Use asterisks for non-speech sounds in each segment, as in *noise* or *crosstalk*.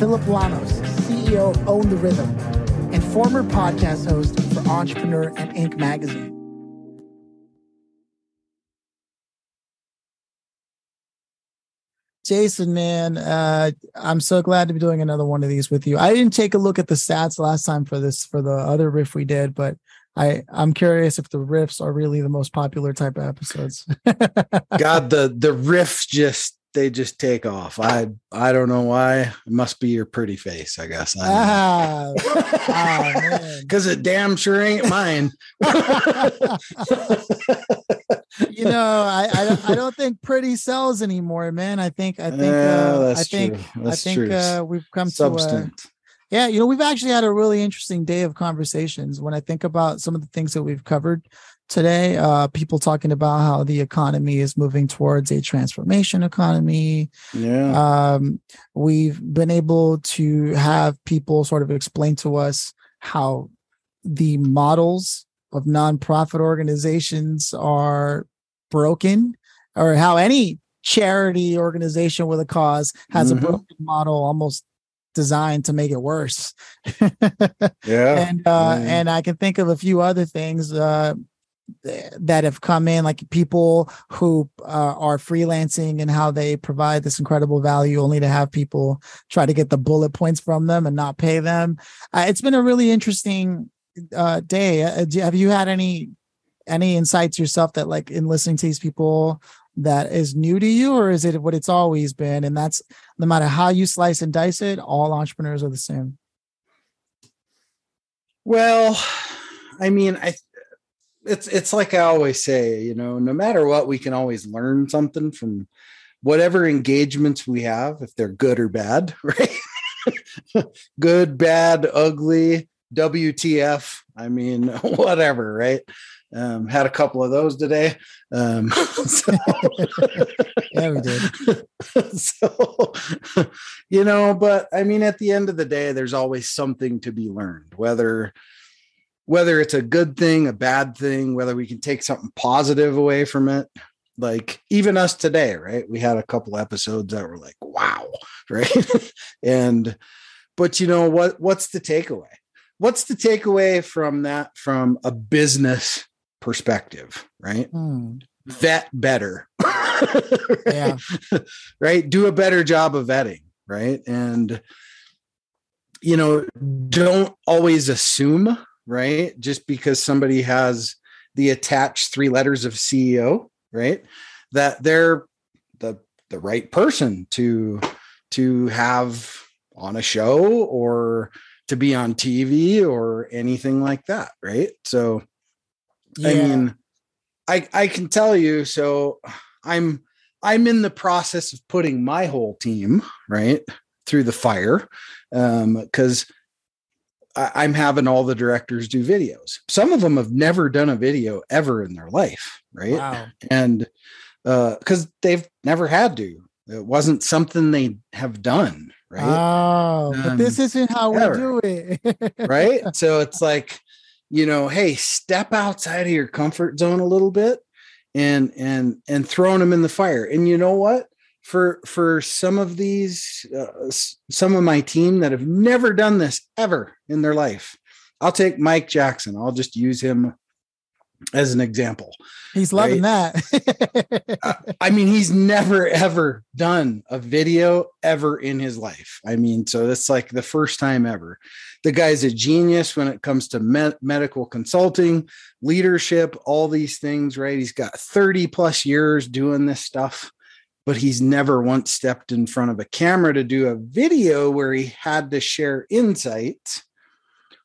Phillip Lanos, CEO of Own the Rhythm, and former podcast host for Entrepreneur and Inc. magazine. Jason, man, uh, I'm so glad to be doing another one of these with you. I didn't take a look at the stats last time for this for the other riff we did, but I I'm curious if the riffs are really the most popular type of episodes. *laughs* God, the the riffs just they just take off. I I don't know why. It must be your pretty face, I guess. ah, because *laughs* it damn sure ain't mine. *laughs* you know, I, I don't, I don't think pretty sells anymore, man. I think I think uh, I think true. I think true. uh, we've come to Substance. uh, yeah, you know, we've actually had a really interesting day of conversations. When I think about some of the things that we've covered today, uh, people talking about how the economy is moving towards a transformation economy. yeah. Um, we've been able to have people sort of explain to us how the models of nonprofit organizations are broken, or how any charity organization with a cause has Mhm. a broken model almost designed to make it worse. *laughs* yeah. and uh Mm. and I can think of a few other things uh that have come in like people who uh, are freelancing and how they provide this incredible value only to have people try to get the bullet points from them and not pay them. Uh, it's been a really interesting uh day. Uh, do- have you had any any insights yourself that like in listening to these people that is new to you or is it what it's always been? And that's no matter how you slice and dice it all entrepreneurs are the same. Well, I mean, I it's it's like I always say, you know, no matter what, we can always learn something from whatever engagements we have, if they're good or bad, *laughs* right? good, bad, ugly, WTF. I mean, *laughs* whatever, right? Um, had a couple of those today. Um, *laughs* so, yeah we did so you know but i mean at the end of the day there's always something to be learned whether whether it's a good thing a bad thing whether we can take something positive away from it like even us today right we had a couple episodes that were like wow *laughs* right and but you know what what's the takeaway what's the takeaway from that from a business perspective right Hmm. vet better. *laughs* Yeah. right. Do a better job of vetting. Right. And, you know, don't always assume, right? Just because somebody has the attached three letters of CEO, right? That they're the the right person to to have on a show or to be on TV or anything like that, right? So I mean, I I can tell you. So I'm I'm in the process of putting my whole team right through the fire um because I'm having all the directors do videos. Some of them have never done a video ever in their life, right? Wow. And because they've never had to, it wasn't something they have done, right? Oh, but this Um, isn't how we ever. do it. *laughs* right? So it's like, you know, hey, step outside of your comfort zone a little bit and and and throwing them in the fire. And you know what? For for some of these uh, some of my team that have never done this ever in their life. I'll take Mike Jackson. I'll just use him as an example. He's loving that. I mean, he's never ever done a video ever in his life. I mean, so that's like the first time ever. The guy's a genius when it comes to me- medical consulting, leadership, all these things, right? He's got 30 plus years doing this stuff, but he's never once stepped in front of a camera to do a video where he had to share insights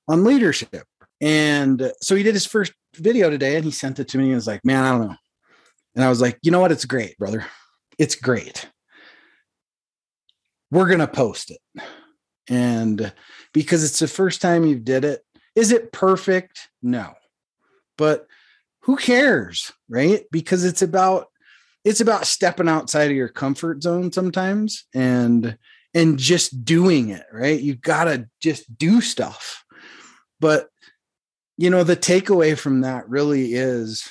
on leadership. And so he did his first video today and he sent it to me and was like, man, I don't know. And I was like, you know what? It's great, brother. It's great. We're going to post it. And because it's the first time you've did it, is it perfect? No. But who cares, right? Because it's about it's about stepping outside of your comfort zone sometimes and and just doing it, right? You got to just do stuff. But you know, the takeaway from that really is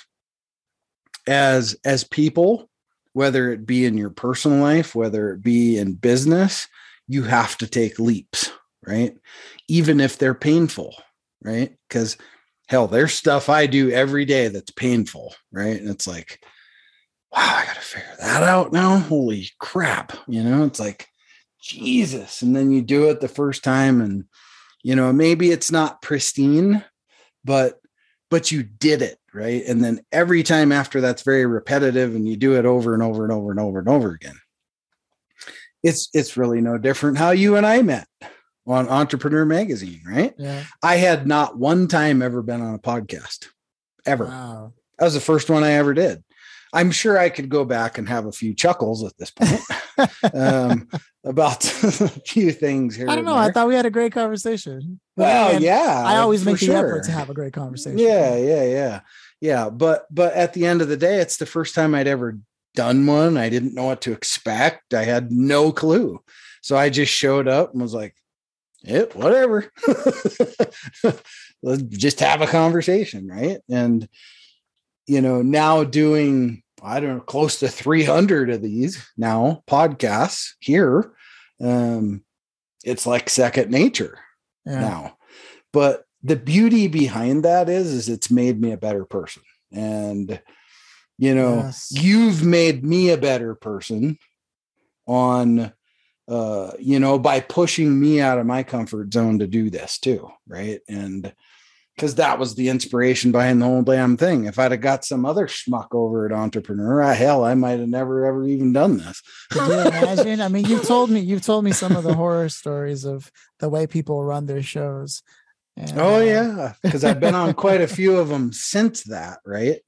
as as people, whether it be in your personal life, whether it be in business, you have to take leaps, right? Even if they're painful, right? Cuz hell, there's stuff I do every day that's painful, right? And it's like wow, I got to figure that out now. Holy crap. You know, it's like, Jesus. And then you do it the first time and, you know, maybe it's not pristine, but, but you did it. Right. And then every time after that's very repetitive and you do it over and over and over and over and over again. It's, it's really no different how you and I met on Entrepreneur Magazine, right? Yeah. I had not one time ever been on a podcast ever. Wow. That was the first one I ever did. I'm sure I could go back and have a few chuckles at this point *laughs* um, about *laughs* a few things here. I don't and know. I thought we had a great conversation. Well, again, yeah, I always make the sure. effort to have a great conversation. Yeah, yeah, yeah, yeah. But but at the end of the day, it's the first time I'd ever done one. I didn't know what to expect. I had no clue, so I just showed up and was like, "Yeah, whatever. *laughs* Let's just have a conversation, right?" And you know, now doing I don't know, close to 300 of these now podcasts here. Um, it's like second nature Yeah. now. But the beauty behind that is, is it's made me a better person. And, you know, Yes. you've made me a better person on, uh, you know, by pushing me out of my comfort zone to do this too. Right. And, because that was the inspiration behind the whole damn thing. If I'd have got some other schmuck over at Entrepreneur, ah, hell, I might have never ever even done this. Could you imagine? I mean, you've told me you've told me some of the horror stories of the way people run their shows. And, Oh uh, yeah, because I've been on quite a few of them since that, right?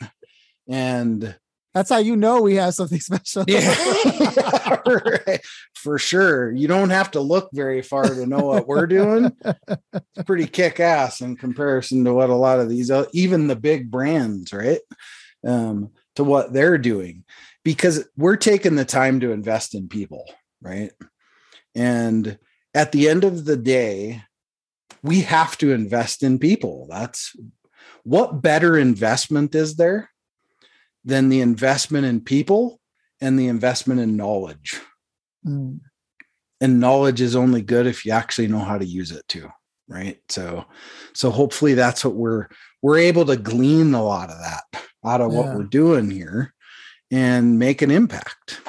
And that's how you know we have something *laughs* special. yeah, *laughs* right. for sure. You don't have to look very far to know what we're doing. It's pretty kick ass in comparison to what a lot of these, even the big brands, right? Um, to what they're doing, because we're taking the time to invest in people, right? And at the end of the day, we have to invest in people. That's what better investment is there than the investment in people and the investment in knowledge. Mm, And knowledge is only good if you actually know how to use it too, right? So so hopefully that's what we're we're able to glean a lot of that out of what we're doing here and make an impact.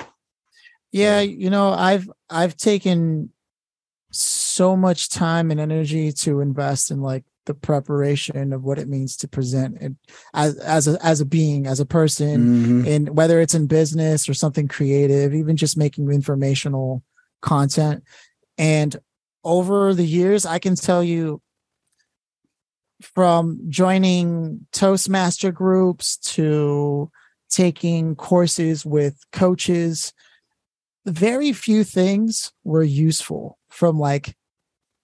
yeah, you know, I've I've taken so much time and energy to invest in like the preparation of what it means to present it as as a as a being, as a person, Mhm. in whether it's in business or something creative, even just making informational content. And over the years, I can tell you from joining Toastmaster groups to taking courses with coaches, very few things were useful from like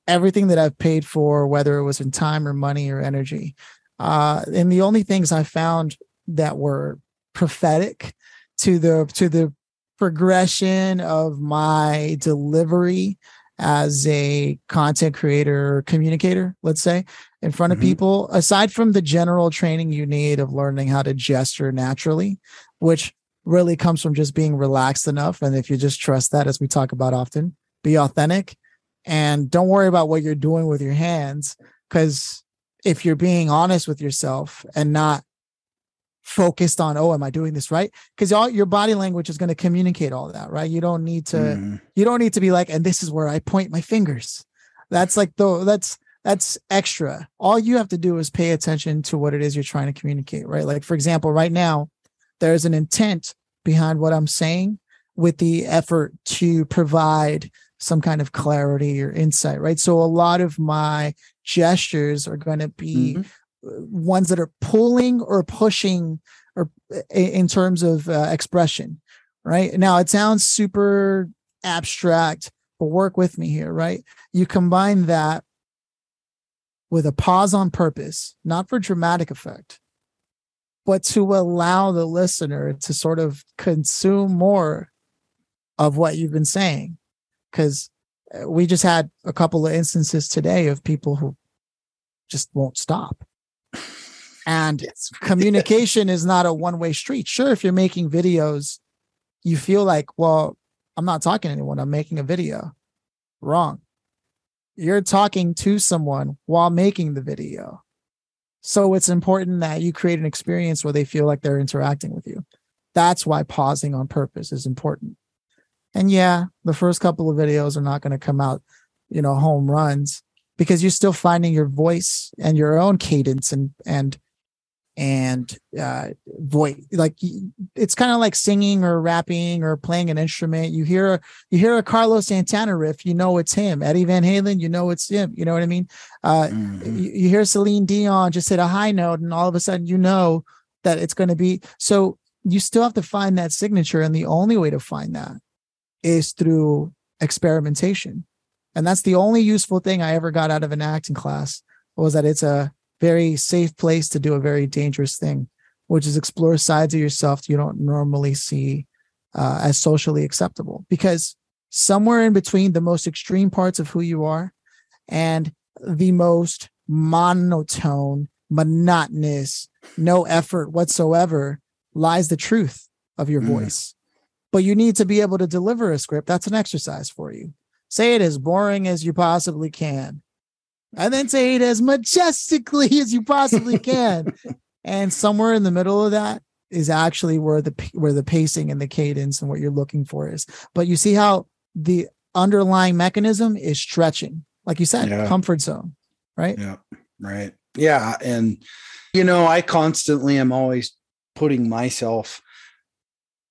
everything that I've paid for, whether it was in time or money or energy. Uh, and the only things I found that were prophetic to the to the progression of my delivery as a content creator or communicator let's say in front of Mhm. people aside from the general training you need of learning how to gesture naturally which really comes from just being relaxed enough and if you just trust that as we talk about often be authentic and don't worry about what you're doing with your hands because if you're being honest with yourself and not focused on oh am i doing this right? Because all your body language is going to communicate all that right? You don't need to Mhm. you don't need to be like and this is where i point my fingers. That's like the that's that's extra. All you have to do is pay attention to what it is you're trying to communicate right? Like for example right now there's an intent behind what i'm saying with the effort to provide some kind of clarity or insight right so a lot of my gestures are going to be Mhm. ones that are pulling or pushing or in terms of uh, expression right now it sounds super abstract but work with me here, right? You combine that with a pause on purpose, not for dramatic effect, but to allow the listener to sort of consume more of what you've been saying. Because uh, we just had a couple of instances today of people who just won't stop. And *laughs* communication is not a one way street. Sure, if you're making videos, you feel like, well, I'm not talking to anyone, I'm making a video. Wrong. You're talking to someone while making the video. So it's important that you create an experience where they feel like they're interacting with you. That's why pausing on purpose is important. And yeah, the first couple of videos are not going to come out, you know, home runs because you're still finding your voice and your own cadence and and and uh voice like it's kind of like singing or rapping or playing an instrument. You hear you hear a carlos santana riff you know it's him. Eddie van halen you know it's him. You know what i mean? Uh mm-hmm. you, you hear celine dion just hit a high note and all of a sudden you know that it's going to be so you still have to find that signature and the only way to find that is through experimentation and that's the only useful thing i ever got out of an acting class was that it's a very safe place to do a very dangerous thing, which is explore sides of yourself you don't normally see uh, as socially acceptable. Because somewhere in between the most extreme parts of who you are and the most monotone, monotonous, no effort whatsoever lies the truth of your mm. voice. But you need to be able to deliver a script. That's an exercise for you. Say it as boring as you possibly can and then say it as majestically *laughs* as you possibly can. and somewhere in the middle of that is actually where the where the pacing and the cadence and what you're looking for is. But you see how the underlying mechanism is stretching, like you said, yeah. comfort zone, right? Yeah, right. Yeah, and you know, I constantly am always putting myself.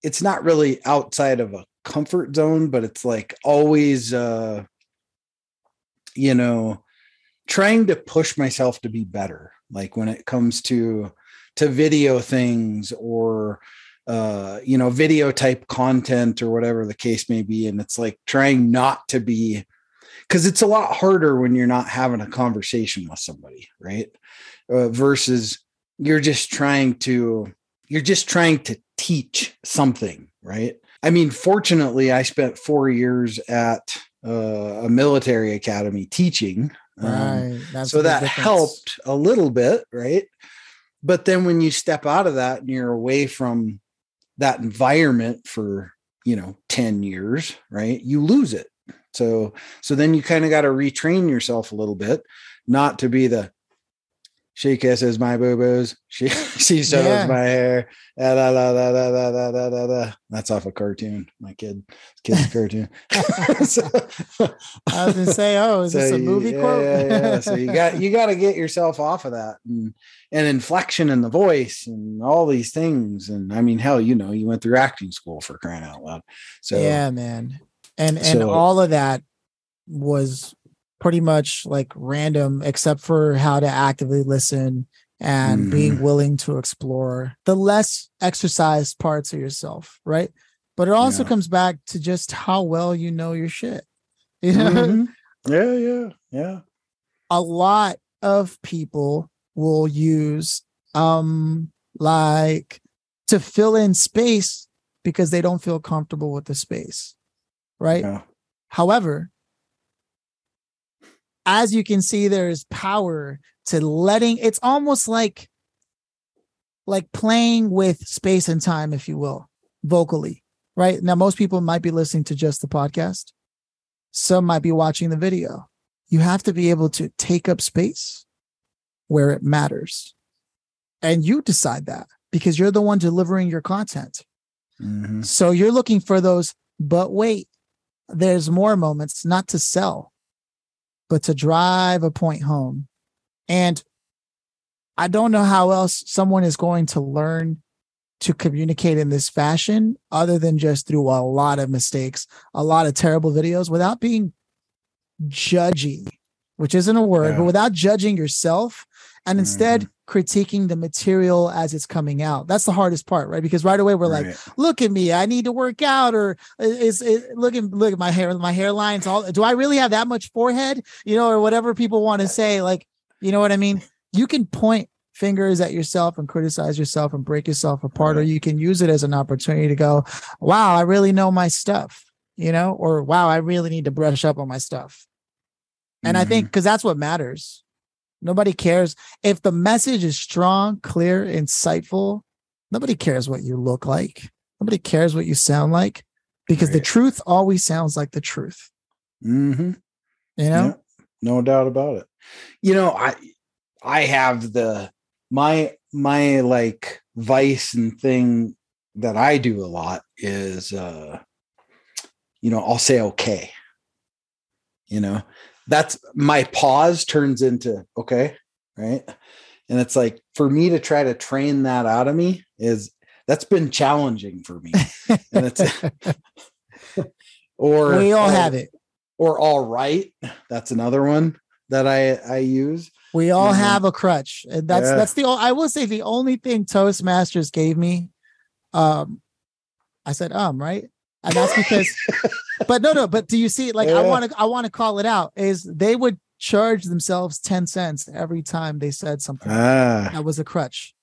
It's not really outside of a comfort zone, but it's like always, uh, you know, trying to push myself to be better like when it comes to to video things or uh you know video type content or whatever the case may be and it's like trying not to be because it's a lot harder when you're not having a conversation with somebody right? Uh, versus you're just trying to you're just trying to teach something right i mean fortunately i spent four years at uh, a military academy teaching um, right. so that helped a little bit, right? But then when you step out of that and you're away from that environment for, you know, 10 years, right? You lose it. So so then you kind of got to retrain yourself a little bit, not to be the she kisses my boo boos. She *laughs* she shows yeah. my hair. Da, da, da, da, da, da, da, da, da. That's off a cartoon. My kid, kid's *laughs* cartoon. *laughs* so, I was gonna say, oh, is so this a movie yeah, quote? yeah, yeah. So you got you got to get yourself off of that and and inflection in the voice and all these things. And I mean, hell, you know, you went through acting school for crying out loud. So yeah, man, and and so, all of that was pretty much like random, except for how to actively listen and mm. being willing to explore the less exercised parts of yourself, right? But it also yeah. comes back to just how well you know your shit. *laughs* You know? Mm-hmm. Yeah, yeah, yeah. A lot of people will use um like to fill in space because they don't feel comfortable with the space. Right? Yeah. However, as you can see, there's power to letting it's almost like like playing with space and time, if you will, vocally. Right. Now, most people might be listening to just the podcast. Some might be watching the video. You have to be able to take up space where it matters. And you decide that because you're the one delivering your content. Mm-hmm. So you're looking for those, but wait, there's more moments, not to sell, but to drive a point home. And I don't know how else someone is going to learn to communicate in this fashion other than just through a lot of mistakes, a lot of terrible videos without being judgy, which isn't a word, yeah. but without judging yourself and instead mm-hmm. Critiquing the material as it's coming out. That's the hardest part, right? Because right away we're Right. like, look at me, I need to work out, or is it look at look at my hair, my hairline's all do I really have that much forehead? You know, or whatever people want to say, like, you know what I mean? *laughs* You can point fingers at yourself and criticize yourself and break yourself apart, or you can use it as an opportunity to go, wow, I really know my stuff, you know, or wow, I really need to brush up on my stuff. And I Mhm. think because that's what matters. Nobody cares if the message is strong, clear, insightful. Nobody cares what you look like. Nobody cares what you sound like because the truth always sounds like the truth. Mhm. You know? Yeah, no doubt about it. You know, I I have the my my like vice and thing that I do a lot is uh you know, I'll say okay. You know, that's my pause turns into okay, right? And it's like for me to try to train that out of me is that's been challenging for me. And it's *laughs* or we all or- have it. or all right that's another one that i i use We all Mhm. have a crutch. And that's Yeah. that's the I will say the only thing Toastmasters gave me. Um I said um, right? And that's because *laughs* but no, no, but do you see like I want to I want to call it out is they would charge themselves 10 cents every time they said something. ah that was a crutch.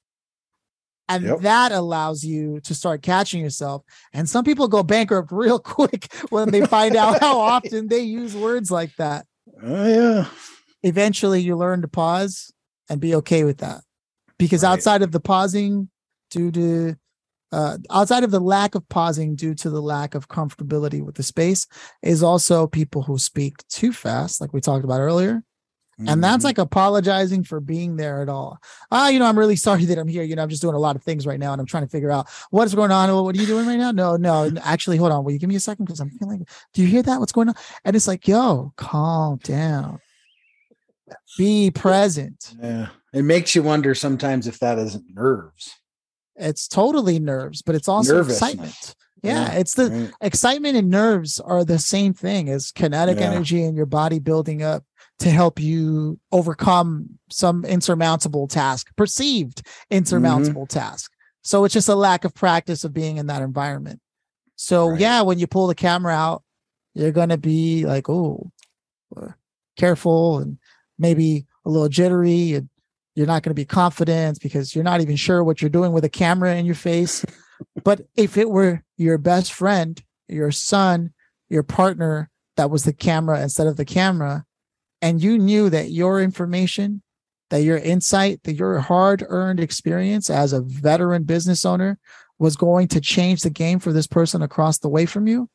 And Yep. that allows you to start catching yourself. And some people go bankrupt *laughs* real quick when they find out how *laughs* often they use words like that. oh yeah Eventually, you learn to pause and be okay with that. Because Right. outside of the pausing, due to uh, outside of the lack of pausing due to the lack of comfortability with the space, is also people who speak too fast, like we talked about earlier. And that's Mhm. like apologizing for being there at all. Ah, you know, I'm really *laughs* sorry that I'm here. You know, I'm just doing a lot of things right now and I'm trying to figure out what is going on. What are you doing right now? No, no, actually, hold on. Will you give me a second? Because I'm feeling, do you hear that? What's going on? And it's like, yo, calm down. Be present. yeah it makes you wonder sometimes if that isn't nerves It's totally nerves, but it's also excitement. Yeah, Yeah, it's the right? excitement and nerves are the same thing as kinetic Yeah. energy in your body building up to help you overcome some insurmountable task, perceived insurmountable Mm-hmm. task. So it's just a lack of practice of being in that environment. So Right. yeah, when you pull the camera out, you're gonna be like, oh, careful and maybe a little jittery and you're not going to be confident because you're not even sure what you're doing with a camera in your face. but if it were your best friend, your son, your partner that was the camera instead of the camera, and you knew that your information, that your insight, that your hard earned experience as a veteran business owner was going to change the game for this person across the way from you,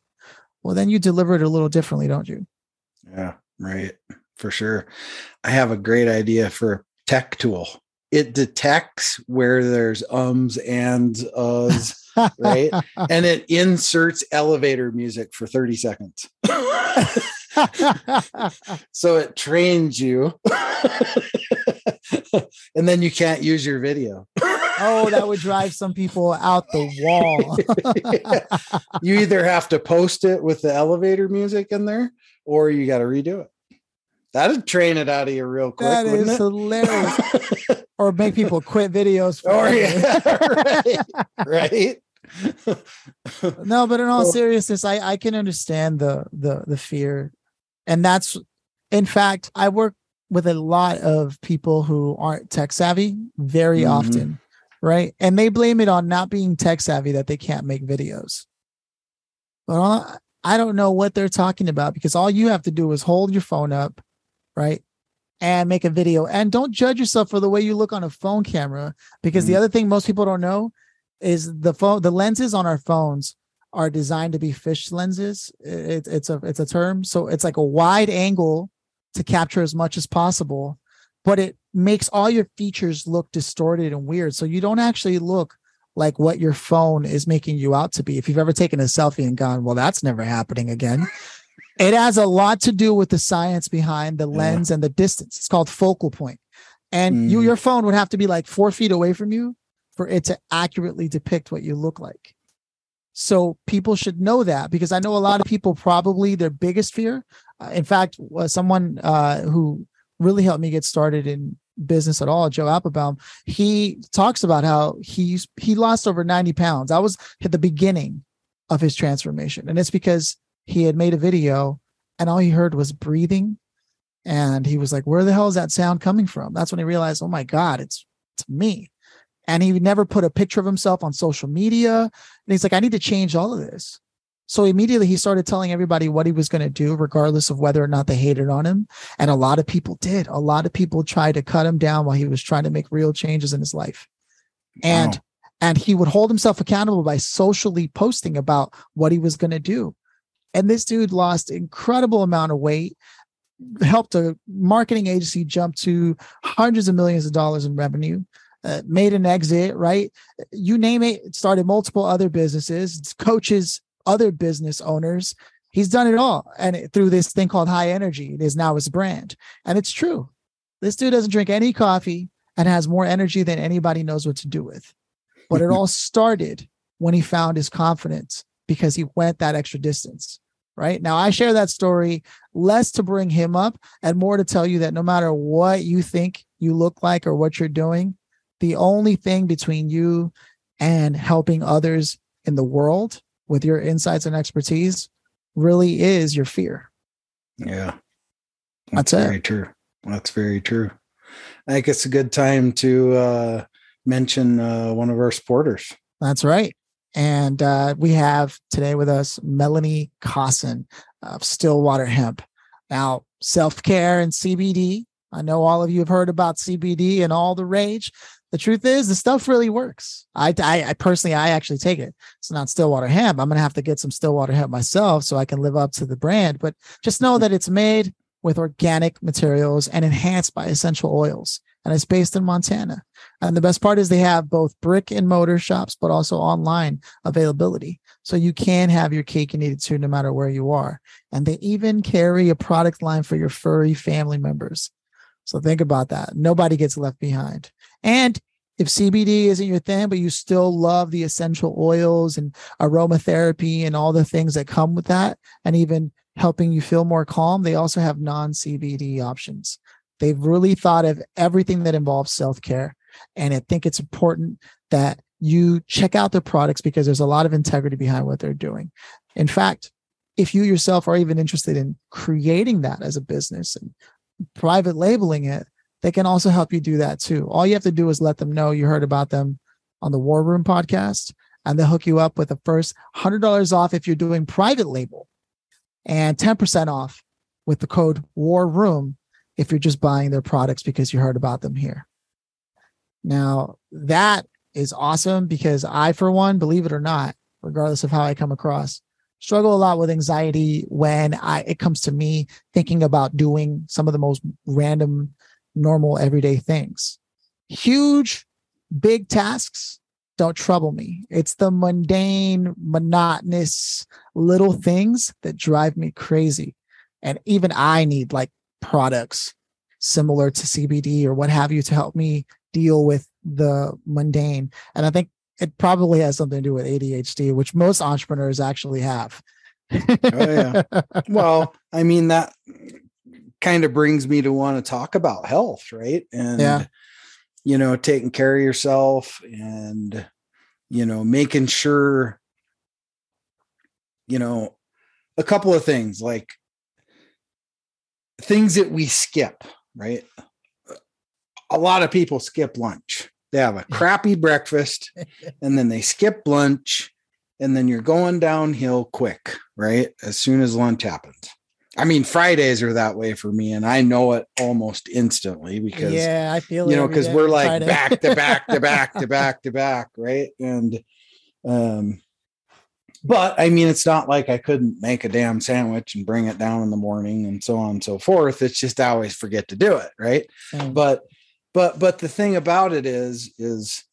well, then you deliver it a little differently, don't you? yeah right for sure i have a great idea for tech tool. It detects where there's ums and uhs right? *laughs* And it inserts elevator music for 30 seconds. *laughs* So it trains you. *laughs* And then you can't use your video. Oh, that would drive some people out the wall. you either have to post it with the elevator music in there or you got to redo it that'd train it out of you real quick that it? hilarious. *laughs* or make people quit videos. or forever. yeah *laughs* right right *laughs* no, but in all seriousness, I I can understand the the the fear, and that's in fact I work with a lot of people who aren't tech savvy very Mhm. often, right? And they blame it on not being tech savvy that they can't make videos. But all, I don't know what they're talking about because all you have to do is hold your phone up, right? And make a video. And don't judge yourself for the way you look on a phone camera because the Mhm. other thing most people don't know is the phone the lenses on our phones are designed to be fish lenses it, it's a it's a term so it's like a wide angle to capture as much as possible but it makes all your features look distorted and weird so you don't actually look like what your phone is making you out to be if you've ever taken a selfie and gone well that's never happening again it has a lot to do with the science behind the Yeah. lens and the distance it's called focal point and you Mhm. your phone would have to be like four feet away from you for it to accurately depict what you look like. So people should know that because I know a lot of people probably their biggest fear. Uh, in fact, uh, someone uh, who really helped me get started in business at all, Joe Applebaum, he talks about how he's he lost over 90 pounds. That was at the beginning of his transformation. And it's because he had made a video and all he heard was breathing. And he was like, Where the hell is that sound coming from? That's when he realized, oh my God, it's it's me. And he never put a picture of himself on social media. And he's like, I need to change all of this. So immediately he started telling everybody what he was going to do, regardless of whether or not they hated on him. And a lot of people did. A lot of people tried to cut him down while he was trying to make real changes in his life. And wow. and he would hold himself accountable by socially posting about what he was going to do. And this dude lost incredible amount of weight, helped a marketing agency jump to hundreds of millions of dollars in revenue. Uh, made an exit, right? You name it, started multiple other businesses, coaches other business owners. He's done it all. And through this thing called high energy, it is now his brand. And it's true. This dude doesn't drink any coffee and has more energy than anybody knows what to do with. But it all started when he found his confidence because he went that extra distance. Right now, I share that story less to bring him up and more to tell you that no matter what you think you look like or what you're doing, the only thing between you and helping others in the world with your insights and expertise really is your fear. Yeah. That's, That's very true. That's very true. I think it's a good time to uh, mention uh, one of our supporters. That's right. And uh, we have today with us Melanie Cosson of Stillwater Hemp. Now, self care and CBD. I know all of you have heard about CBD and all the rage the truth is the stuff really works. I, I, I personally, I actually take it. It's not Stillwater hemp. I'm going to have to get some Stillwater hemp myself so I can live up to the brand, but just know that it's made with organic materials and enhanced by essential oils. And it's based in Montana. And the best part is they have both brick and mortar shops, but also online availability. So you can have your cake and eat it too, no matter where you are. And they even carry a product line for your furry family members. So think about that. Nobody gets left behind. And if CBD isn't your thing, but you still love the essential oils and aromatherapy and all the things that come with that, and even helping you feel more calm, they also have non CBD options. They've really thought of everything that involves self care. And I think it's important that you check out their products because there's a lot of integrity behind what they're doing. In fact, if you yourself are even interested in creating that as a business and private labeling it, they can also help you do that too. All you have to do is let them know you heard about them on the War Room podcast, and they'll hook you up with the first $100 off if you're doing private label and 10% off with the code War Room if you're just buying their products because you heard about them here. Now, that is awesome because I, for one, believe it or not, regardless of how I come across, struggle a lot with anxiety when I it comes to me thinking about doing some of the most random normal everyday things. Huge, big tasks don't trouble me. It's the mundane, monotonous little things that drive me crazy. And even I need like products similar to CBD or what have you to help me deal with the mundane. And I think it probably has something to do with ADHD, which most entrepreneurs actually have. oh, yeah. *laughs* Well, I mean, that kind of brings me to want to talk about health, right? And yeah. you know, taking care of yourself and you know, making sure you know, a couple of things like things that we skip, right? A lot of people skip lunch. They have a *laughs* crappy breakfast and then they skip lunch and then you're going downhill quick, right? As soon as lunch happens. I mean, Fridays are that way for me, and I know it almost instantly because yeah, I feel you know because we're like Friday. back to back to back to *laughs* back to back, right? And um, but I mean, it's not like I couldn't make a damn sandwich and bring it down in the morning and so on and so forth. It's just I always forget to do it, right? Mm. But but but the thing about it is is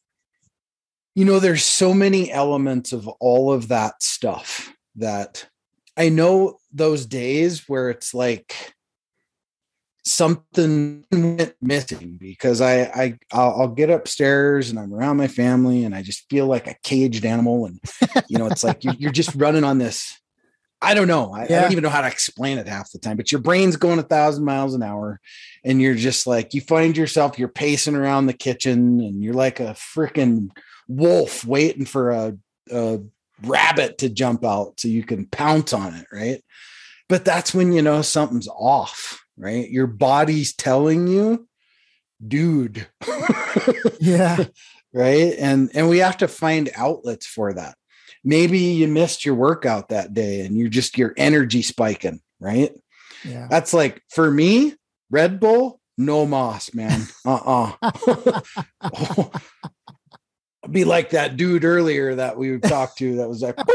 you know there's so many elements of all of that stuff that I know those days where it's like something went missing because I I I'll, I'll, get upstairs and I'm around my family and I just feel like a caged animal and you know it's like *laughs* you're, you're just running on this I don't know. I, I don't even know how to explain it half the time, but your brain's going a thousand miles an hour and you're just like, you find yourself, you're pacing around the kitchen and you're like a freaking wolf waiting for a, a rabbit to jump out so you can pounce on it. Right. But that's when you know something's off, right? Your body's telling you, dude. *laughs* Yeah. right and and we have to find outlets for that maybe you missed your workout that day and you're just your energy spiking right Yeah. that's like for me red bull no moss man *laughs* uh-uh I'd *laughs* be like that dude earlier that we would talk to that was like *laughs*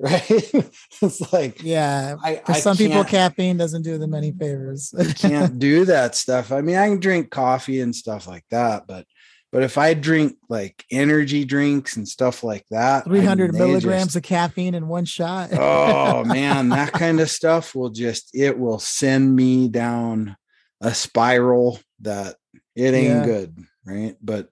right it's like Yeah. I, For I some people, caffeine doesn't do them any favors. can't do that stuff. I mean, I can drink coffee and stuff like that, but but if I drink like energy drinks and stuff like that, I mean, 300 milligrams just- of caffeine in one shot. oh *laughs* man, that kind of stuff will just it will send me down a spiral that it ain't Yeah. good, right? But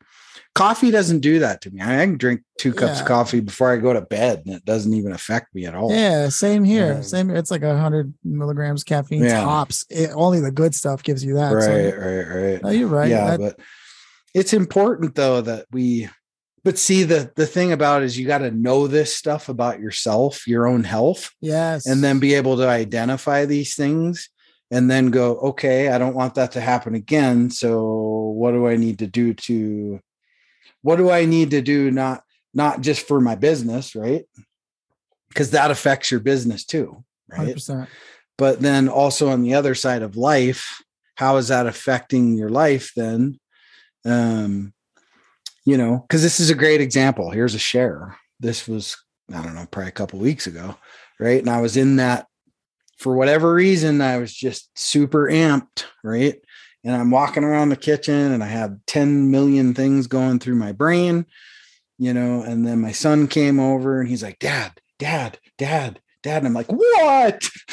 coffee doesn't do that to me. I can drink two cups Yeah. of coffee before I go to bed, and it doesn't even affect me at all. Yeah, same here. Yeah. Same. It's like a hundred milligrams caffeine tops. It, only the good stuff gives you that. so- right, right, right. no, you're right. yeah That- but it's important though that we but see the the thing about it is you got to know this stuff about yourself your own health yes. and then be able to identify these things and then go okay i don't want that to happen again so what do i need to do to what do i need to do not not just for my business right because that affects your business too right 100%. but then also on the other side of life how is that affecting your life then um you know because this is a great example here's a share this was i don't know probably a couple weeks ago right and i was in that for whatever reason i was just super amped right and i'm walking around the kitchen and i had 10 million things going through my brain you know and then my son came over and he's like dad dad dad dad and i'm like what *laughs*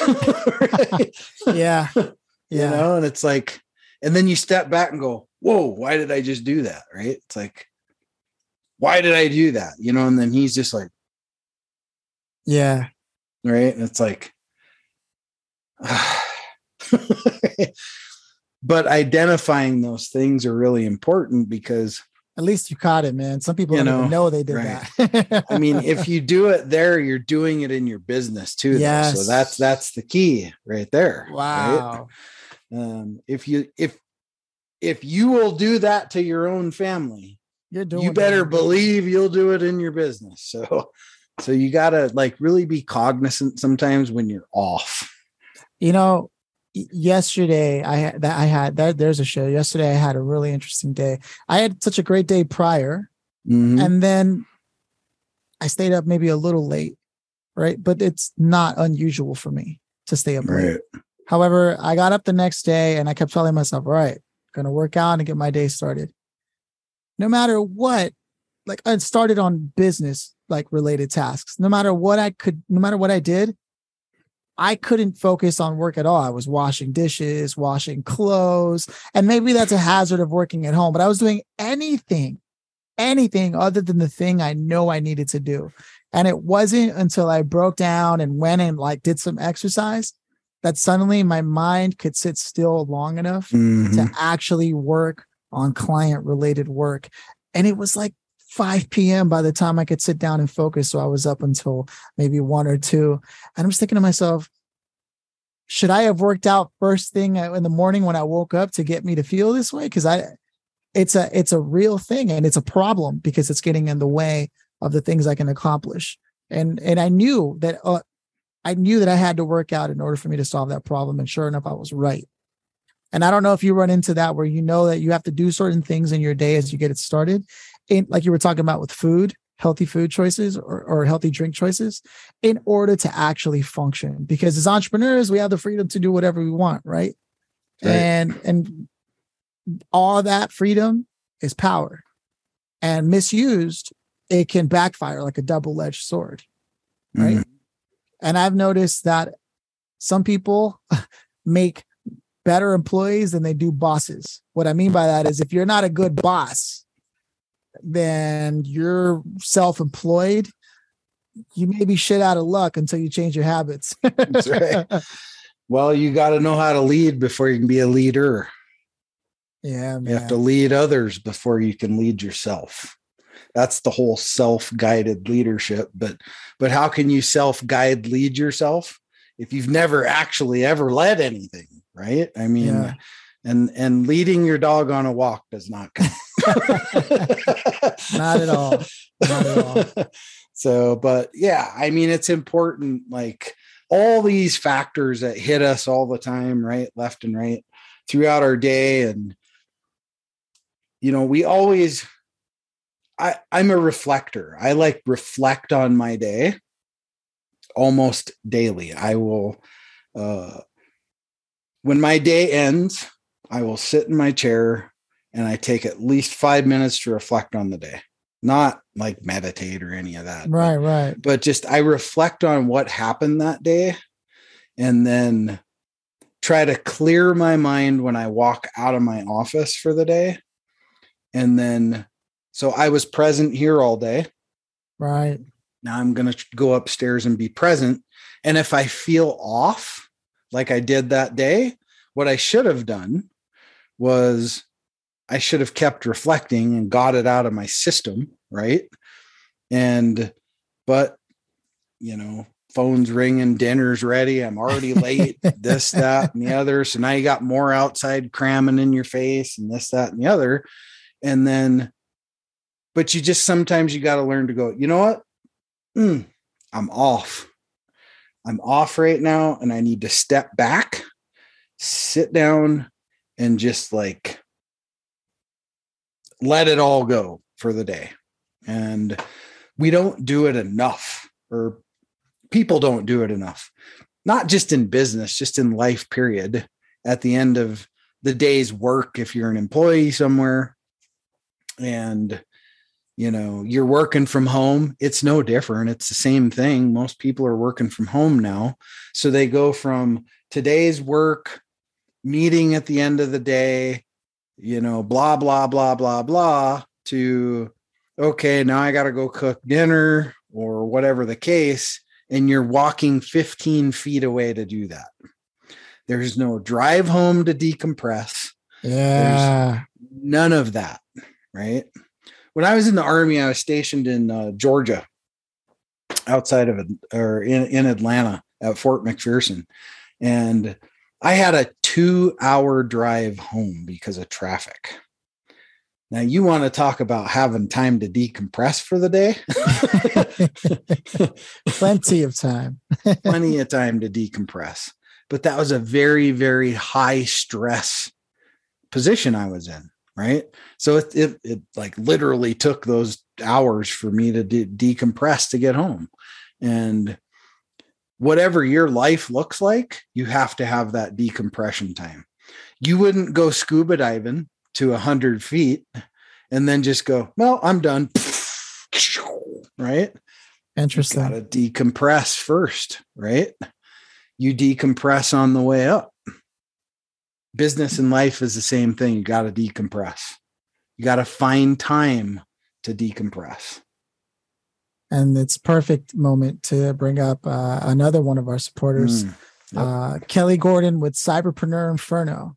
Right? *laughs* Yeah. *laughs* you Yeah. know and it's like and then you step back and go whoa why did i just do that right it's like why did i do that you know and then he's just like Yeah. right and it's like *sighs* but identifying those things are really important because At least you caught it, man. Some people You don't know, know they did right. that. i mean if *laughs* you do it there you're doing it in your business too though. Yes. so that's that's the key right there right? Um if you if if you will do that to your own family You're doing you better believe you'll do it in your business. So, so you got to like really be cognizant sometimes when you're off. You know, yesterday I had that I had that there's a show. Yesterday I had a really interesting day. I had such a great day prior, Mhm. and then I stayed up maybe a little late, right? But it's not unusual for me to stay up late. However, I got up the next day and I kept telling myself, all right, gonna work out and get my day started. No matter what, like I started on business like related tasks. No matter what I could, no matter what I did, I couldn't focus on work at all. I was washing dishes, washing clothes, and maybe that's a hazard of working at home, but I was doing anything, anything other than the thing I know I needed to do. And it wasn't until I broke down and went and like did some exercise that suddenly my mind could sit still long enough Mhm. to actually work on client related work. And it was like 5 p.m. by the time I could sit down and focus. So I was up until maybe one or two. And I was thinking to myself, should I have worked out first thing in the morning when I woke up to get me to feel this way? Because I, it's a it's a real thing and it's a problem because it's getting in the way of the things I can accomplish. And and I knew that uh, I knew that I had to work out in order for me to solve that problem. And sure enough, I was right. And I don't know if you run into that where you know that you have to do certain things in your day as you get it started. In like you were talking about with food, healthy food choices or, or healthy drink choices, in order to actually function. Because as entrepreneurs, we have the freedom to do whatever we want, right? Right. And and all that freedom is power. And misused, it can backfire like a double-edged sword right? Mhm. And I've noticed that some people *laughs* make better employees than they do bosses. What I mean by that is if you're not a good boss, then you're self-employed. you may be shit out of luck until you change your habits. *laughs* That's right. Well, you got to know how to lead before you can be a leader. Yeah, man. You have to lead others before you can lead yourself. That's the whole self-guided leadership. But but how can you self-guide lead yourself if you've never actually ever led anything, right? I mean, yeah. and and leading your dog on a walk does not count. *laughs* not at all. Not at all. *laughs* So, but yeah, I mean, it's important. Like all these factors that hit us all the time, right, left and right throughout our day, and you know, we always. I, I'm a reflector. I like reflect on my day almost daily. I will, uh, when my day ends, I will sit in my chair and I take at least five minutes to reflect on the day not like meditate or any of that. Right, but, right. But just I reflect on what happened that day and then try to clear my mind when I walk out of my office for the day. And then so I was present here all day. Right. Now I'm going to go upstairs and be present. And if I feel off, like I did that day, what I should have done was I should have kept reflecting and got it out of my system, right? And, but, you know, phone's ringing, dinner's ready, I'm already late, *laughs* this, that, and the other. So now you got more outside cramming in your face and this, that, and the other. And then, but you just sometimes you got to learn to go, you know what? Mm, I'm off. I'm off right now and I need to step back, sit down, and just like let it all go for the day. And we don't do it enough, or people don't do it enough, not just in business, just in life, period. At the end of the day's work, if you're an employee somewhere and you know you're working from home it's no different it's the same thing most people are working from home now so they go from today's work meeting at the end of the day you know, blah, blah, blah, blah, blah, to, okay, now I got to go cook dinner or whatever the case. And you're walking 15 feet away to do that. There's no drive home to decompress. Yeah. There's none of that. Right. When I was in the army, I was stationed in uh, Georgia, outside of or in, in Atlanta at Fort McPherson. And I had a two hour drive home because of traffic. Now, you want to talk about having time to decompress for the day? *laughs* Plenty of time. *laughs* Plenty of time to decompress. But that was a very, very high stress position I was in. Right. So it, it, it like literally took those hours for me to de- decompress to get home. And whatever your life looks like, you have to have that decompression time. You wouldn't go scuba diving to a hundred feet and then just go, well, I'm done. *laughs* Right. Interesting. Got to decompress first, right? You decompress on the way up. Business and life is the same thing. You got to decompress. You got to find time to decompress and it's perfect moment to bring up uh, another one of our supporters, mm, yep. uh, Kelly Gordon with Cyberpreneur Inferno,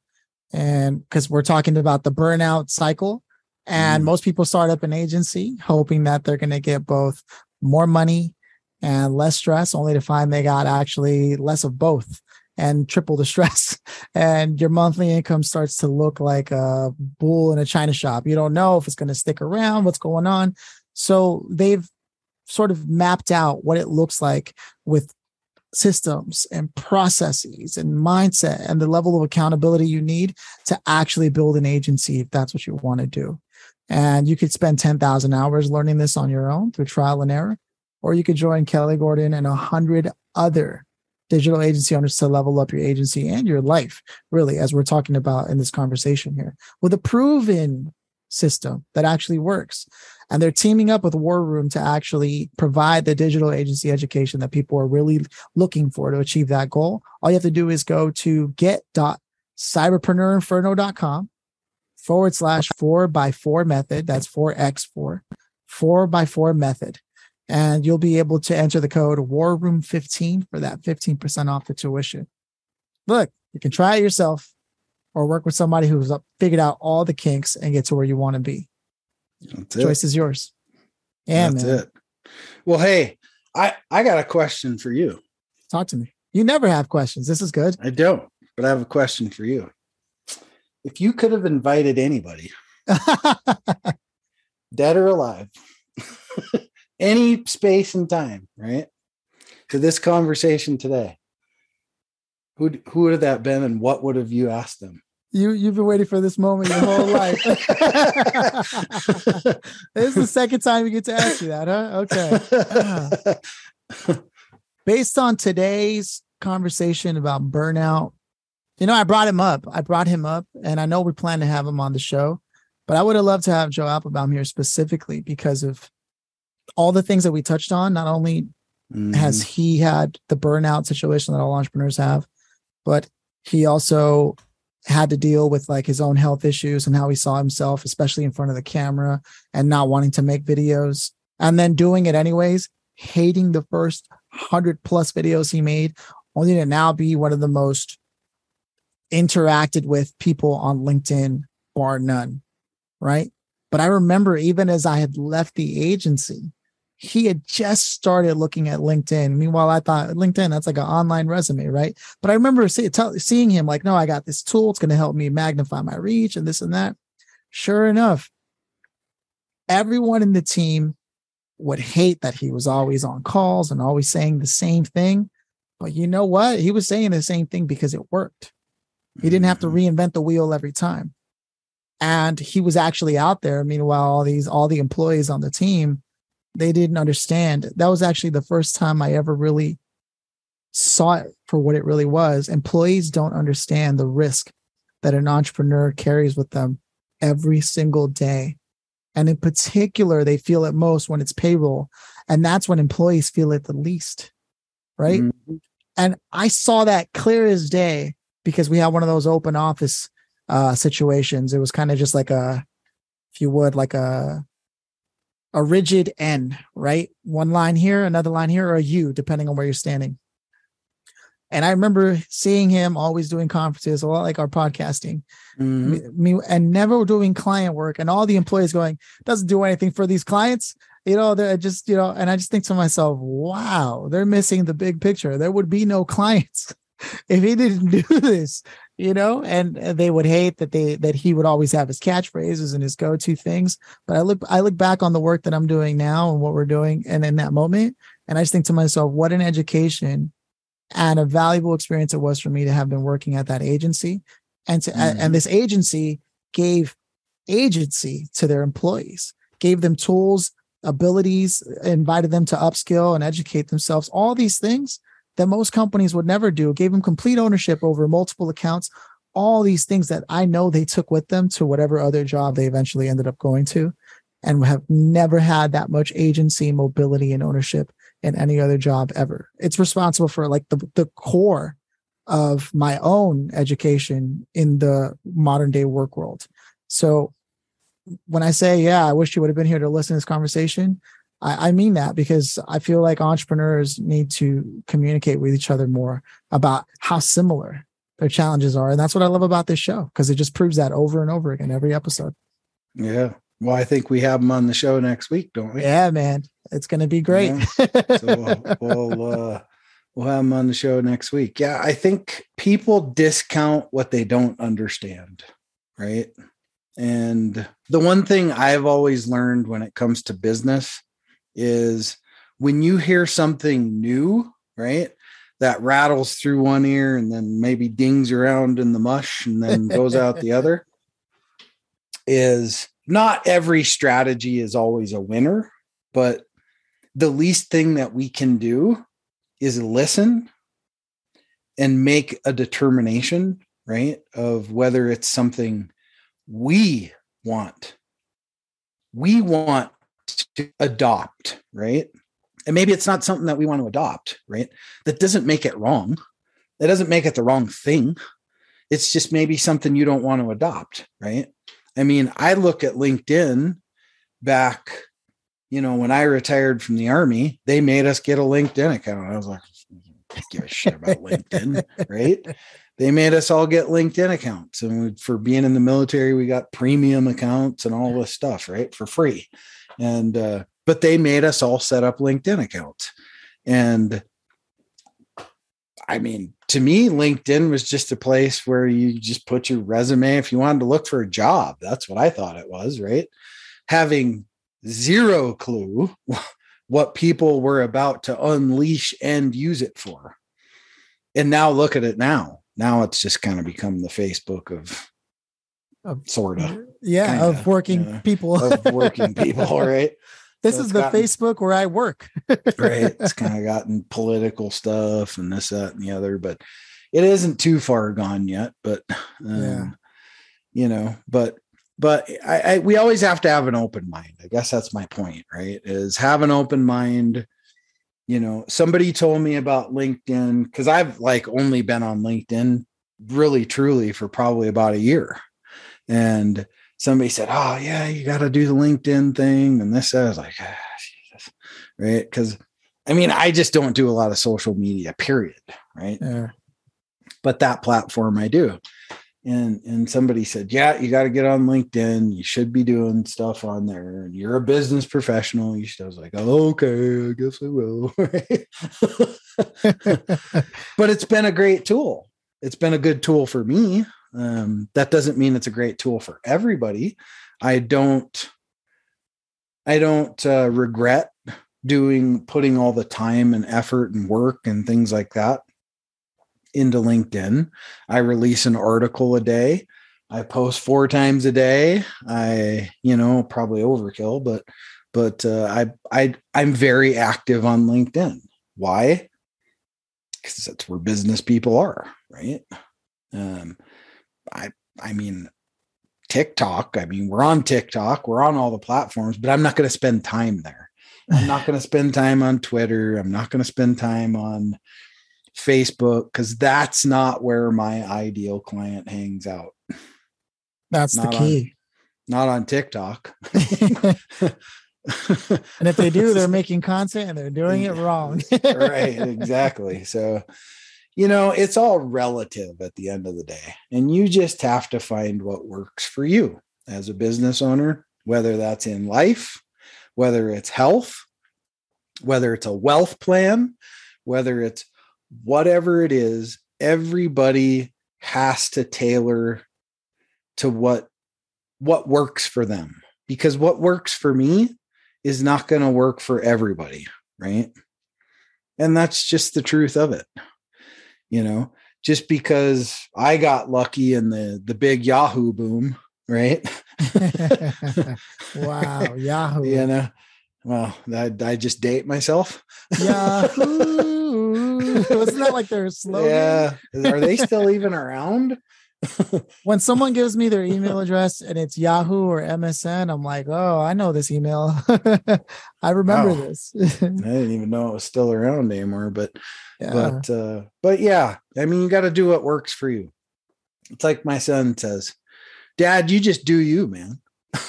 and because we're talking about the burnout cycle, and mm. most people start up an agency hoping that they're going to get both more money and less stress, only to find they got actually less of both and triple the stress. *laughs* And your monthly income starts to look like a bull in a china shop. You don't know if it's going to stick around what's going on. So they've sort of mapped out what it looks like with systems and processes and mindset and the level of accountability you need to actually build an agency if that's what you want to do. And you could spend 10,000 hours learning this on your own through trial and error, or you could join Kelly Gordon and a hundred other digital agency owners to level up your agency and your life, really, as we're talking about in this conversation here, with a proven system that actually works. And they're teaming up with War Room to actually provide the digital agency education that people are really looking for to achieve that goal. All you have to do is go to get.cyberpreneurinferno.com forward slash four by four method. That's 4x4, four by four method. And you'll be able to enter the code War Room 15 for that 15% off the tuition. Look, you can try it yourself or work with somebody who's up, figured out all the kinks and get to where you want to be. That's Choice is yours. Yeah, That's man. it. Well, hey, I I got a question for you. Talk to me. You never have questions. This is good. I don't, but I have a question for you. If you could have invited anybody, *laughs* dead or alive, *laughs* any space and time, right, to this conversation today, who who would have that been, and what would have you asked them? You you've been waiting for this moment your whole life. *laughs* this is the second time you get to ask you that, huh? Okay. *laughs* Based on today's conversation about burnout, you know, I brought him up. I brought him up, and I know we plan to have him on the show, but I would have loved to have Joe Apfelbaum here specifically because of all the things that we touched on. Not only mm. has mm-hmm. he had the burnout situation that all entrepreneurs have, but he also had to deal with like his own health issues and how he saw himself, especially in front of the camera and not wanting to make videos and then doing it anyways, hating the first hundred plus videos he made, only to now be one of the most interacted with people on LinkedIn, bar none. Right. But I remember even as I had left the agency, he had just started looking at LinkedIn. Meanwhile, I thought LinkedIn, that's like an online resume, right? But I remember see, tell, seeing him like, no, I got this tool. It's going to help me magnify my reach and this and that. Sure enough, everyone in the team would hate that he was always on calls and always saying the same thing. But you know what? He was saying the same thing because it worked. He didn't have to mm-hmm. reinvent the wheel every time. And he was actually out there. Meanwhile, all these, all the employees on the team they didn't understand. That was actually the first time I ever really saw it for what it really was. Employees don't understand the risk that an entrepreneur carries with them every single day. And in particular, they feel it most when it's payroll. And that's when employees feel it the least. Right. Mm-hmm. And I saw that clear as day because we had one of those open office uh, situations. It was kind of just like a, if you would, like a a rigid N, right? One line here, another line here, or a U, depending on where you're standing. And I remember seeing him always doing conferences, a lot like our podcasting, mm-hmm. me, and never doing client work. And all the employees going, doesn't do anything for these clients. You know, they're just, you know, and I just think to myself, wow, they're missing the big picture. There would be no clients *laughs* if he didn't do this you know and they would hate that they that he would always have his catchphrases and his go-to things. But i look i look back on the work that i'm doing now and what we're doing and in that moment and i just think to myself what an education and a valuable experience it was for me to have been working at that agency. And to mm-hmm. and this agency gave agency to their employees gave them tools abilities invited them to upskill and educate themselves all these things that most companies would never do, gave them complete ownership over multiple accounts, all these things that I know they took with them to whatever other job they eventually ended up going to and have never had that much agency, mobility, and ownership in any other job ever. It's responsible for like the, the core of my own education in the modern day work world. So when I say, yeah, I wish you would have been here to listen to this conversation, I, I mean that because I feel like entrepreneurs need to communicate with each other more about how similar their challenges are. And that's what I love about this show because it just proves that over and over again, every episode. Yeah. Well, I think we have them on the show next week, don't we? Yeah, man. It's going to be great. Yeah. So we'll, *laughs* we'll, uh, we'll have them on the show next week. Yeah. I think people discount what they don't understand. Right. And the one thing I've always learned when it comes to business is when you hear something new, right? That rattles through one ear and then maybe dings around in the mush and then goes out the other. Is not every strategy is always a winner, but the least thing that we can do is listen and make a determination, right? Of whether it's something we want. We want to adopt, right? And maybe it's not something that we want to adopt, right? That doesn't make it wrong. That doesn't make it the wrong thing. It's just maybe something you don't want to adopt, right? I mean, I look at LinkedIn back you know, when I retired from the army, they made us get a LinkedIn account. I was like, I give a shit about LinkedIn, *laughs* right? They made us all get LinkedIn accounts. And for being in the military, we got premium accounts and all this stuff, right? For free. And, uh, but they made us all set up LinkedIn accounts. And I mean, to me, LinkedIn was just a place where you just put your resume. If you wanted to look for a job, that's what I thought it was, right? Having zero clue *laughs* what people were about to unleash and use it for. And now look at it now. Now it's just kind of become the Facebook of, of sort of. Yeah, kinda, of working people. of working *laughs* people, right? This so is the gotten, Facebook where I work. *laughs* right. It's kind of gotten political stuff and this, that, and the other, but it isn't too far gone yet. But, um, yeah. you know, but but I, I, we always have to have an open mind. I guess that's my point, right? Is have an open mind. You know, somebody told me about LinkedIn because I've like only been on LinkedIn really truly for probably about a year. And somebody said, Oh, yeah, you got to do the LinkedIn thing. And this, I was like, ah, Jesus. Right. Because I mean, I just don't do a lot of social media, period. Right. Yeah. But that platform I do and and somebody said yeah you got to get on linkedin you should be doing stuff on there and you're a business professional you should i was like oh, okay i guess i will *laughs* *laughs* but it's been a great tool it's been a good tool for me um, that doesn't mean it's a great tool for everybody i don't i don't uh, regret doing putting all the time and effort and work and things like that into LinkedIn. I release an article a day. I post four times a day. I, you know, probably overkill, but but uh, I I I'm very active on LinkedIn. Why? Because that's where business people are, right? Um, I I mean, TikTok. I mean, we're on TikTok. We're on all the platforms, but I'm not going to spend time there. I'm not going *laughs* to spend time on Twitter. I'm not going to spend time on Facebook because that's not where my ideal client hangs out. That's not the key. On, not on TikTok. *laughs* and if they do, *laughs* they're making content and they're doing it wrong. right, exactly. So, you know, it's all relative at the end of the day. And you just have to find what works for you as a business owner, whether that's in life, whether it's health, whether it's a wealth plan, whether it's whatever it is, everybody has to tailor to what what works for them because what works for me is not going to work for everybody, right? And that's just the truth of it. You know, just because I got lucky in the the big Yahoo boom, right? *laughs* wow, *laughs* Yahoo. You know, well, I, I just date myself. Yahoo. *laughs* Wasn't that like their slogan? Yeah. Are they still even around? *laughs* when someone gives me their email address and it's Yahoo or MSN, I'm like, oh, I know this email. *laughs* I remember wow. this. I didn't even know it was still around anymore, but yeah. but uh, but yeah, I mean, you got to do what works for you. It's like my son says, Dad, you just do you, man. *laughs*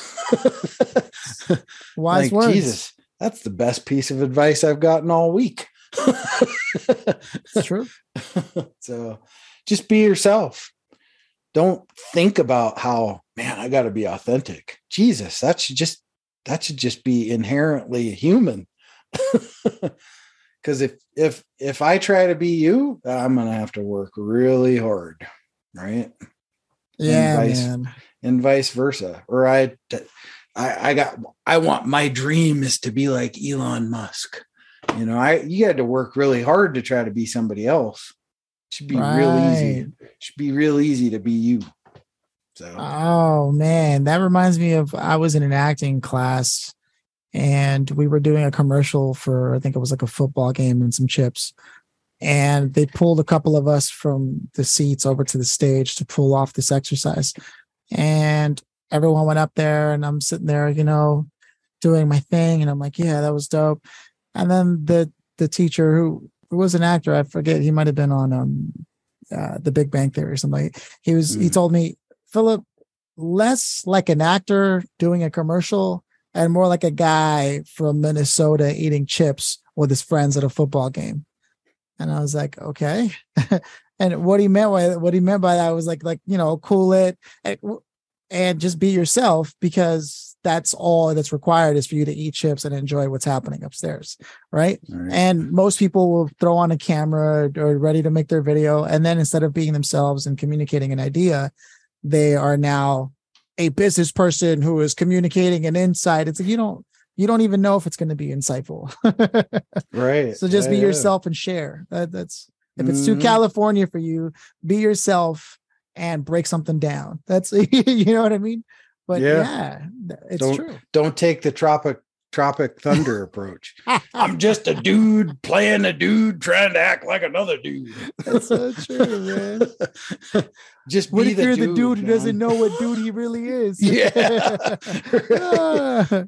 Wise like, words. Jesus, that's the best piece of advice I've gotten all week. it's true. so just be yourself. Don't think about how, man, I got to be authentic. Jesus, that should just that should just be inherently human. *laughs* Cuz if if if I try to be you, I'm going to have to work really hard, right? Yeah, and vice, man. and vice versa. Or I I, I got I want my dream is to be like Elon Musk. You know, I you had to work really hard to try to be somebody else. Should be right. real easy. Should be real easy to be you. So oh man, that reminds me of I was in an acting class and we were doing a commercial for I think it was like a football game and some chips. And they pulled a couple of us from the seats over to the stage to pull off this exercise. And everyone went up there and I'm sitting there, you know, doing my thing. And I'm like, yeah, that was dope. And then the the teacher who was an actor, I forget, he might have been on um uh, the Big Bang Theory or something. He was mm. he told me, Phillip, less like an actor doing a commercial and more like a guy from Minnesota eating chips with his friends at a football game. And I was like, okay. *laughs* and what he meant by what he meant by that was like, like you know, cool it and, just be yourself because that's all that's required is for you to eat chips and enjoy what's happening upstairs, right? Right. And most people will throw on a camera or ready to make their video, and then instead of being themselves and communicating an idea, they are now a business person who is communicating an insight. It's like you don't you don't even know if it's going to be insightful. *laughs* right. so just Yeah, be yeah. yourself and share. That, that's if it's too Mhm. California for you, be yourself and break something down. That's *laughs* you know what I mean. But Yeah. yeah, it's Don't- true. Don't take the tropic tropic thunder *laughs* approach. I'm just a dude playing a dude trying to act like another dude. That's so true, man. *laughs* just What be if the you're dude, the dude who doesn't know what dude he really is? Yeah. Ah,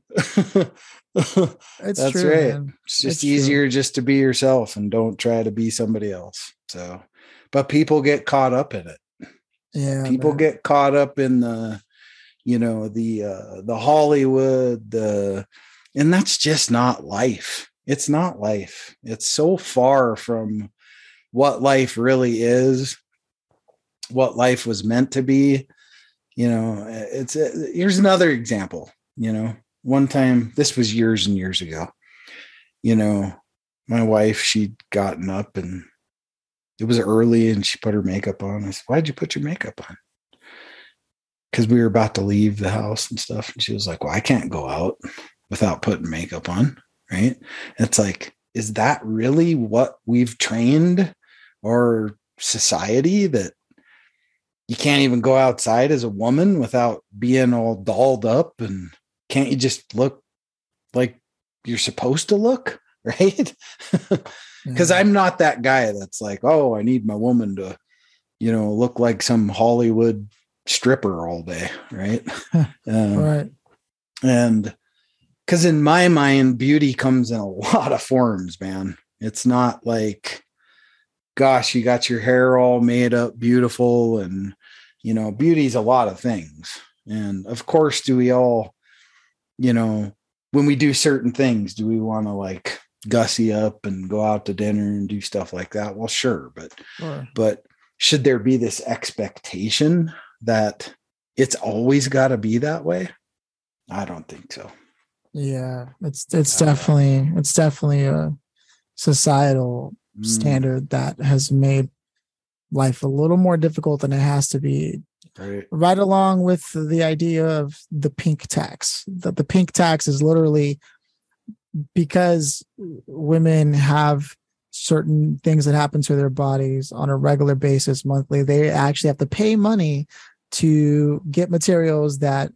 it's That's true, right. man. It's It's just true. easier just to be yourself and don't try to be somebody else. So, but people get caught up in it. Yeah, people man. get caught up in the, you know, the uh, the Hollywood, the, and that's just not life. It's not life. It's so far from what life really is, what life was meant to be. You know, it's here's another example. You know, one time this was years and years ago. You know, my wife she'd gotten up and it was early and she put her makeup on. I said, Why'd you put your makeup on? Because we were about to leave the house and stuff. And she was like, Well, I can't go out without putting makeup on. Right. And it's like, is that really what we've trained our society that you can't even go outside as a woman without being all dolled up and can't you just look like you're supposed to look? *laughs* Right. Because Yeah. I'm not that guy that's like, oh, I need my woman to, you know, look like some Hollywood stripper all day, right? *laughs* um, right. And because in my mind, beauty comes in a *laughs* lot of forms, man. It's not like, gosh, you got your hair all made up beautiful, and you know, beauty's a lot of things. And of course, do we all, you know, when we do certain things, do we want to like gussy up and go out to dinner and do stuff like that? Well, sure, but Sure. but should there be this expectation that it's always got to be that way? I don't think so. Yeah, it's it's definitely it's definitely a societal Mm, standard that has made life a little more difficult than it has to be. right. Right along with the idea of the pink tax. That the pink tax is literally because women have certain things that happen to their bodies on a regular basis monthly they actually have to pay money to get materials that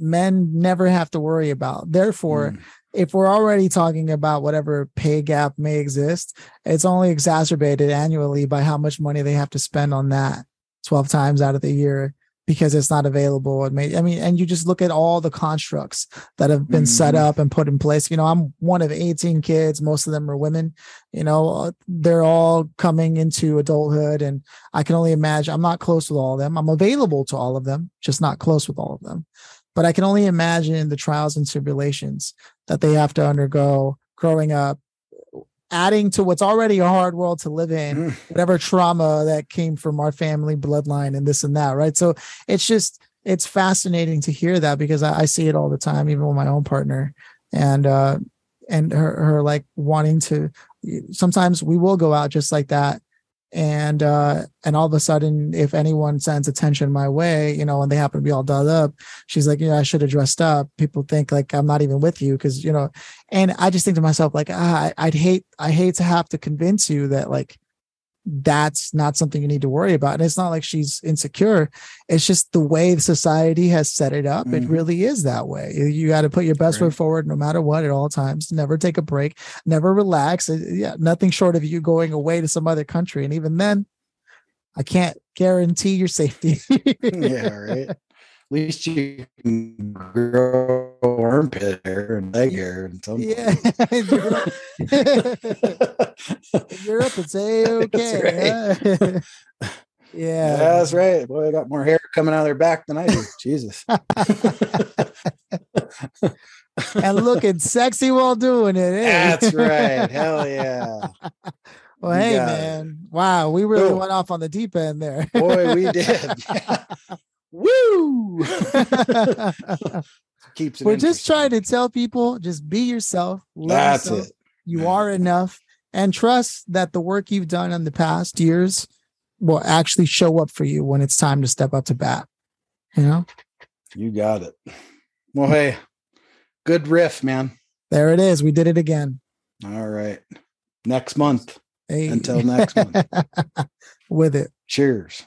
men never have to worry about. Therefore Mm, if we're already talking about whatever pay gap may exist, it's only exacerbated annually by how much money they have to spend on that 12 times out of the year because it's not available. It may, I mean, and you just look at all the constructs that have been set Mhm. up and put in place. You know, I'm one of 18 kids, most of them are women, you know, uh, they're all coming into adulthood. And I can only imagine, I'm not close with all of them. I'm available to all of them, just not close with all of them. But I can only imagine the trials and tribulations that they have to undergo growing up, adding to what's already a hard world to live in, mm, whatever trauma that came from our family bloodline and this and that, right? So it's just it's fascinating to hear that because I, I see it all the time, even with my own partner, and uh, and her her like wanting to. Sometimes we will go out just like that, and uh, and all of a sudden, if anyone sends attention my way, you know, and they happen to be all dolled up, she's like, yeah, I should have dressed up. People think like I'm not even with you because you know, and I just think to myself like, ah, I'd hate I hate to have to convince you that like that's not something you need to worry about. And it's not like she's insecure. It's just the way society has set it up. It Mhm. really is that way. You- You got to put your best Right. foot forward no matter what at all times. Never take a break. Never relax. Uh, Yeah, nothing short of you going away to some other country. And even then, I can't guarantee your safety. yeah, right. *laughs* Least you can grow armpit hair and leg hair and something. yeah. In Europe- in Europe, it's a okay. *laughs* yeah. That's right. Boy, I got more hair coming out of their back than I do. *laughs* Jesus. *laughs* and looking sexy while doing it. eh? That's right. Hell yeah. well, You hey, it. man. Wow. We really Cool. went off on the deep end there. Boy, we did. Woo! *laughs* Keeps it We're just trying to tell people just be yourself. That's yourself. it. You are enough and trust that the work you've done in the past years will actually show up for you when it's time to step up to bat. You know, You got it. Well, hey, good riff, man. there it is. We did it again. All right. Next month. Hey. Until next month. *laughs* With it. Cheers.